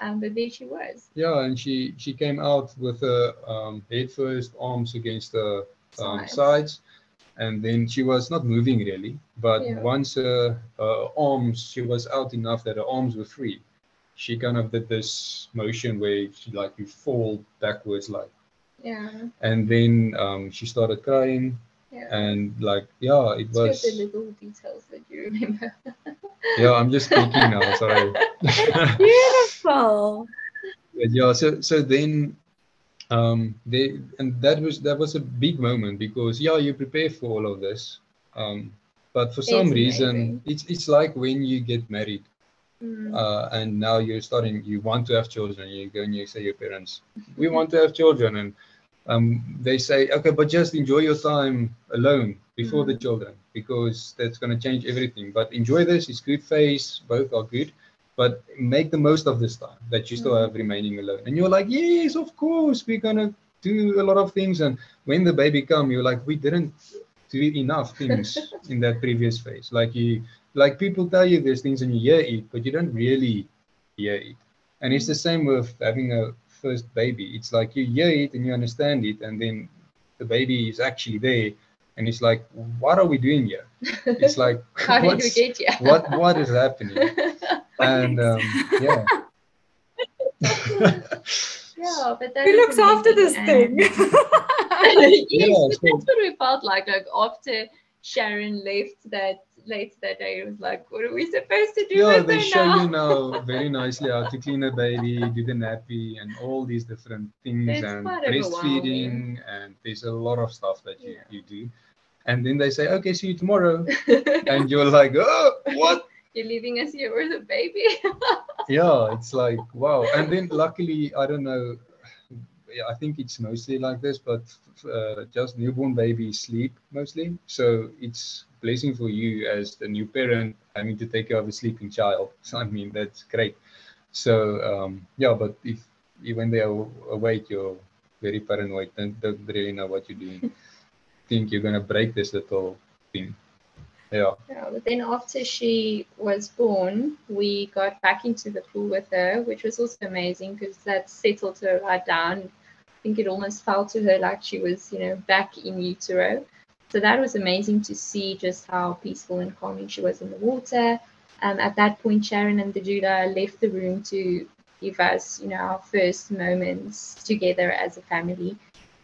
Um, but there she was. Yeah, and she she came out with her um, head first, arms against the um, Sides. sides, and then she was not moving really. But Yeah. once her, her arms, she was out enough that her arms were free. She kind of did this motion where she like you fall backwards, like, Yeah. and then um, she started crying, Yeah. and like yeah, it It's was just the little details that you remember. yeah. I'm just speaking now, sorry. Beautiful. But yeah, so so then um they and that was that was a big moment because yeah, you prepare for all of this. Um but for some It's reason amazing. it's it's like when you get married Mm. uh and now you're starting you want to have children, you go and you say your parents, We want to have children and um they say, Okay, but just enjoy your time alone before the Mm. children because that's gonna change everything. But enjoy this, it's good phase, both are good but make the most of this time that you still Mhm. have remaining alone. And you're like, yes, of course, we're gonna do a lot of things. And when the baby come, you're like, we didn't do enough things in that previous phase. Like you, like people tell you there's things and you hear it, but you don't really hear it. And it's the same with having a first baby. It's like you hear it and you understand it, and then the baby is actually there, and it's like, what are we doing here? It's like, How did we what's, get here? what what is happening? And um, yeah. yeah, but that Who is looks after this amazing thing? and- yes, Yeah, so- that's what we felt like. Like after Sharon left that later that day, it was like, what are we supposed to do yeah, they show now? you now very nicely how to clean a baby, do the nappy, and all these different things, It's and breastfeeding, and there's a lot of stuff that you, Yeah. you do. And then they say, okay, see you tomorrow. And you're like, oh, what? You're leaving us here with a baby. yeah, it's like, wow. And then luckily, I don't know, I think it's mostly like this, but uh, just newborn babies sleep mostly. So it's blessing for you as the new parent having to take care of a sleeping child. So I mean, that's great. So um, yeah, but if when they are awake, you're very paranoid and don't really know what you're doing. Think you're gonna break this little thing. Yeah. Yeah, but then after she was born, we got back into the pool with her, which was also amazing because that settled her right down. I think it almost felt to her like she was, you know, back in utero. So that was amazing to see just how peaceful and calming she was in the water. Um, at that point, Sharon and the doula left the room to give us, you know, our first moments together as a family,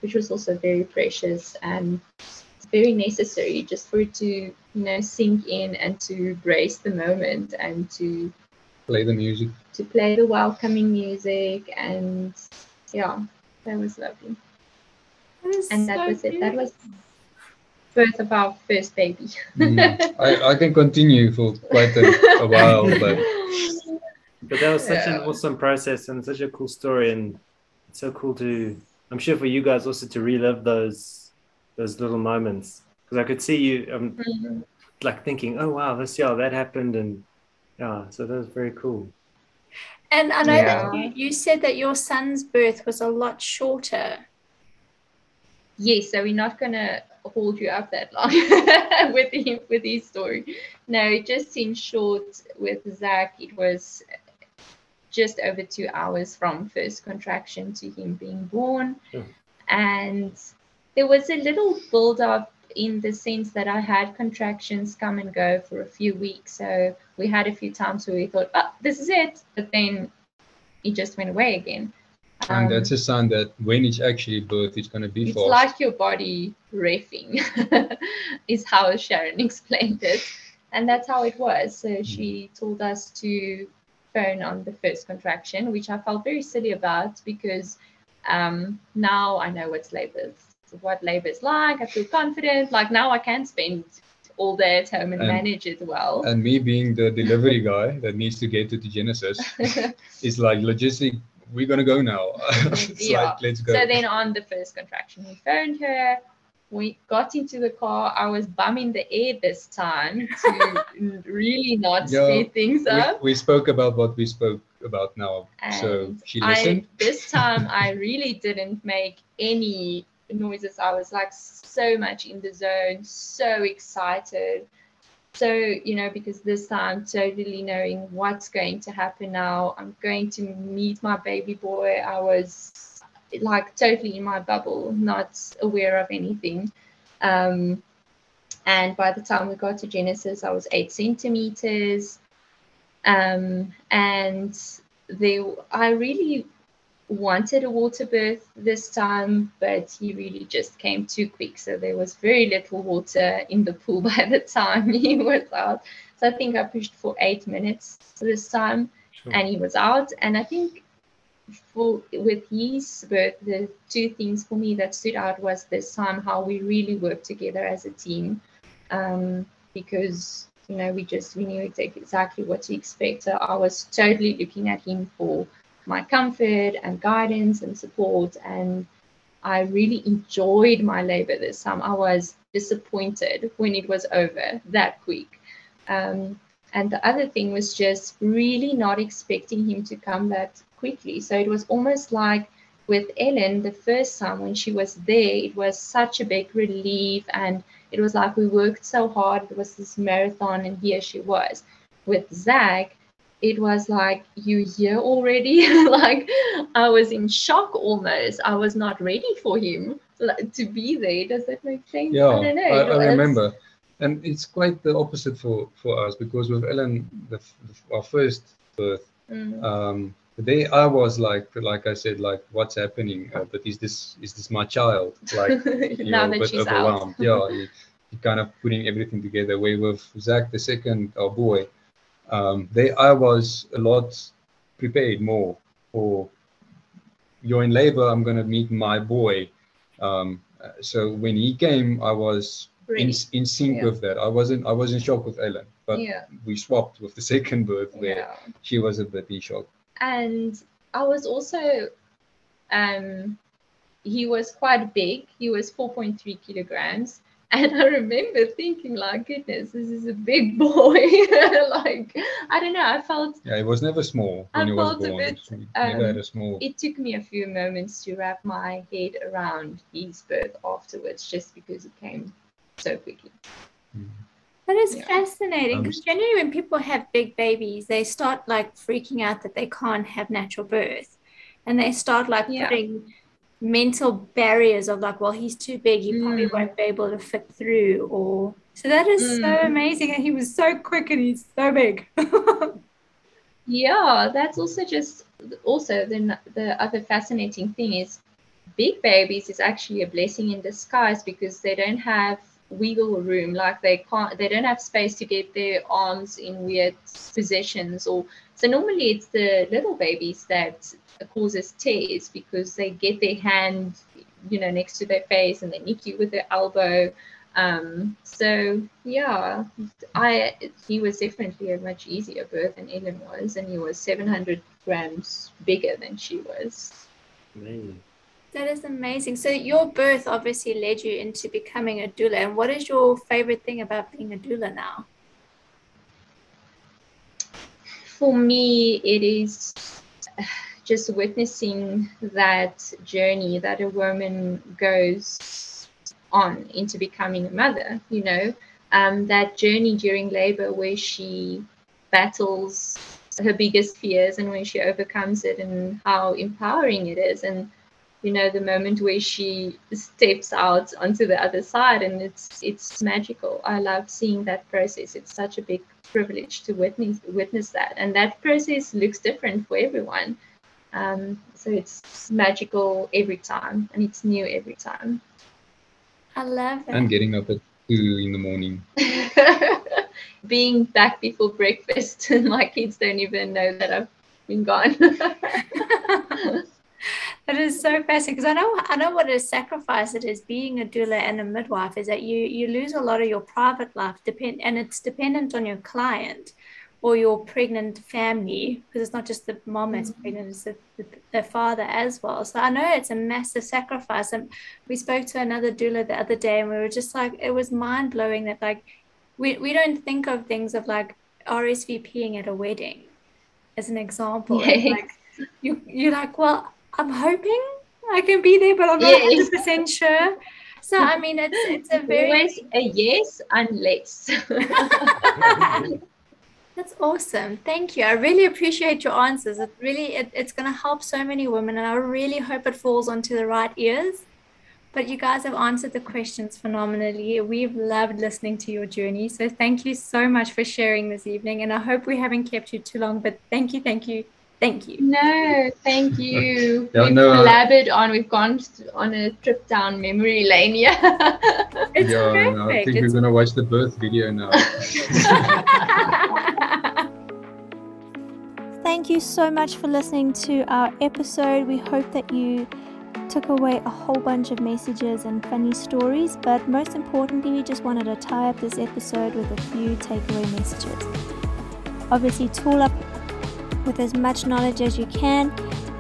which was also very precious and very necessary just for it to you know sink in and to brace the moment and to Play the music. to play the welcoming music and yeah that was lovely That is and that so was it that was beautiful. Birth of our first baby Mm. I, I can continue for quite a, a while, but But that was such an awesome process and such a cool story, and it's so cool to. I'm sure for you guys also to relive those those little moments because I could see you um, Mm. like thinking, oh wow, this yeah that happened and yeah, so that was very cool. And I know that you, you said that your son's birth was a lot shorter. Yes, so we're not gonna hold you up that long with him with his story. No, just in short, with Zach, it was just over two hours from first contraction to him being born, Sure. and there was a little build up in the sense that I had contractions come and go for a few weeks. So we had a few times where we thought, "Oh, this is it," but then it just went away again. And Um, that's a sign that when it's actually birth, it's going to be it's fast. like your body refing, is how Sharon explained it. And that's how it was. So she told us to phone on the first contraction, which I felt very silly about because um, now I know what's labor, what labor is like. I feel confident. Like now I can spend all day at home and And- manage it well. and me being the delivery guy that needs to get to the Genesis, it's like logistic. We're gonna go now. Mm-hmm. it's Yeah. like let's go. So then on the first contraction, we phoned her. We got into the car. I was bumming the air this time to really not Yeah, speed things we, up. we spoke about what we spoke about now. so And she I, listened. this time I really didn't make any noises. I was like so much in the zone, so excited. So, you know, because this time totally knowing what's going to happen now, I'm going to meet my baby boy. I was like totally in my bubble, not aware of anything. Um, and by the time we got to Genesis, I was eight centimeters. Um, and they, I really wanted a water birth this time, but he really just came too quick. So there was very little water in the pool by the time he was out. So I think I pushed for eight minutes this time Sure. and he was out. And I think for with his birth, the two things for me that stood out was this time how we really worked together as a team, um, because you know we just we knew exactly what to expect. So I was totally looking at him for my comfort and guidance and support, and I really enjoyed my labor this time. I was disappointed when it was over that quick. Um, and the other thing was just really not expecting him to come that quickly. So it was almost like with Ellen, the first time when she was there, it was such a big relief. And it was like we worked so hard. It was this marathon, and here she was. With Zach, it was like, you here already? like I was in shock almost. I was not ready for him like, to be there. Does that make sense? Yeah, I don't know. I, I remember, and it's quite the opposite for for us because with Ellen, the, the our first birth, Mm. um, the day I was like, like I said, like, what's happening? Uh, but is this is this my child? Like, you now know, that she's out. yeah, you, you kind of putting everything together. Where with Zach, the second, our boy, um, they I was a lot prepared more for. You're in labor. I'm gonna meet my boy. Um, so when he came, I was in, in sync Yeah. with that. I wasn't I was in shock with Ellen, but yeah. we swapped with the second birth where Yeah. she was a bit in shock. and I was also, um, he was quite big. He was 4.3 kilograms. And I remember thinking, like, goodness, this is a big boy. like, I don't know. I felt Yeah, he was never small when I he was felt a born. bit, He never had um, a small. it took me a few moments to wrap my head around his birth afterwards, just because it came so quickly. That is Yeah. fascinating Um, because generally, when people have big babies, they start like freaking out that they can't have natural birth, and they start like Yeah. putting mental barriers of like, well, he's too big, he probably Mm. won't be able to fit through, or so that is so Mm. amazing, and he was so quick and he's so big. Yeah, that's also just also the the other fascinating thing is big babies is actually a blessing in disguise because they don't have wiggle room like they can't they don't have space to get their arms in weird positions or so normally it's the little babies that causes tears because they get their hand you know next to their face and they nick you with their elbow um so yeah I he was definitely a much easier birth than Ellen was, and he was 700 grams bigger than she was. Amazing. That is amazing. So your birth obviously led you into becoming a doula. And what is your favorite thing about being a doula now? For me, it is just witnessing that journey that a woman goes on into becoming a mother, you know, um, that journey during labor where she battles her biggest fears and when she overcomes it and how empowering it is. And you know the moment where she steps out onto the other side and it's it's magical. I love seeing that process. It's such a big privilege to witness witness that. And that process looks different for everyone. Um, so it's magical every time and it's new every time. I love it and getting up at two in the morning. Being back before breakfast and my kids don't even know that i've been gone That is so fascinating because I know I know what a sacrifice it is being a doula and a midwife is that you you lose a lot of your private life depend and it's dependent on your client or your pregnant family because it's not just the mom that's mm-hmm. pregnant it's the, the, the, father as well. So i know it's a massive sacrifice and we spoke to another doula the other day and we were just like it was mind-blowing that like we, we don't think of things of like rsvping at a wedding as an example. Like you you're like well I'm hoping I can be there, but I'm not yes. 100% sure. So I mean, it's it's a very always a yes unless. That's awesome. Thank you. I really appreciate your answers. It really it, it's going to help so many women, and I really hope it falls onto the right ears. But you guys have answered the questions phenomenally. We've loved listening to your journey. So thank you so much for sharing this evening. And I hope we haven't kept you too long, but thank you, thank you Thank you. No, thank you. we've no, uh, collaborated on. We've gone on a trip down memory lane. Yeah. it's yeah, perfect. No, I think it's... we're gonna watch the birth video now. Thank you so much for listening to our episode. We hope that you took away a whole bunch of messages and funny stories, but most importantly, we just wanted to tie up this episode with a few takeaway messages. Obviously, tool up with as much knowledge as you can.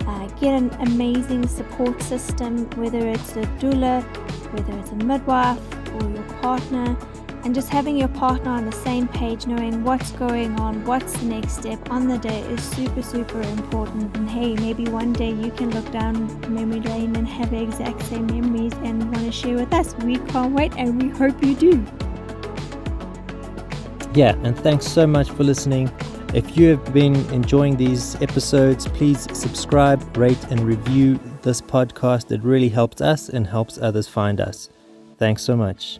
Uh, get an amazing support system, whether it's a doula, whether it's a midwife, or your partner. And just having your partner on the same page, knowing what's going on, what's the next step on the day is super, super important. And hey, maybe one day you can look down memory lane and have the exact same memories and want to share with us. We can't wait and we hope you do. Yeah, and thanks so much for listening. If you have been enjoying these episodes, please subscribe, rate, and review this podcast. It really helps us and helps others find us. Thanks so much.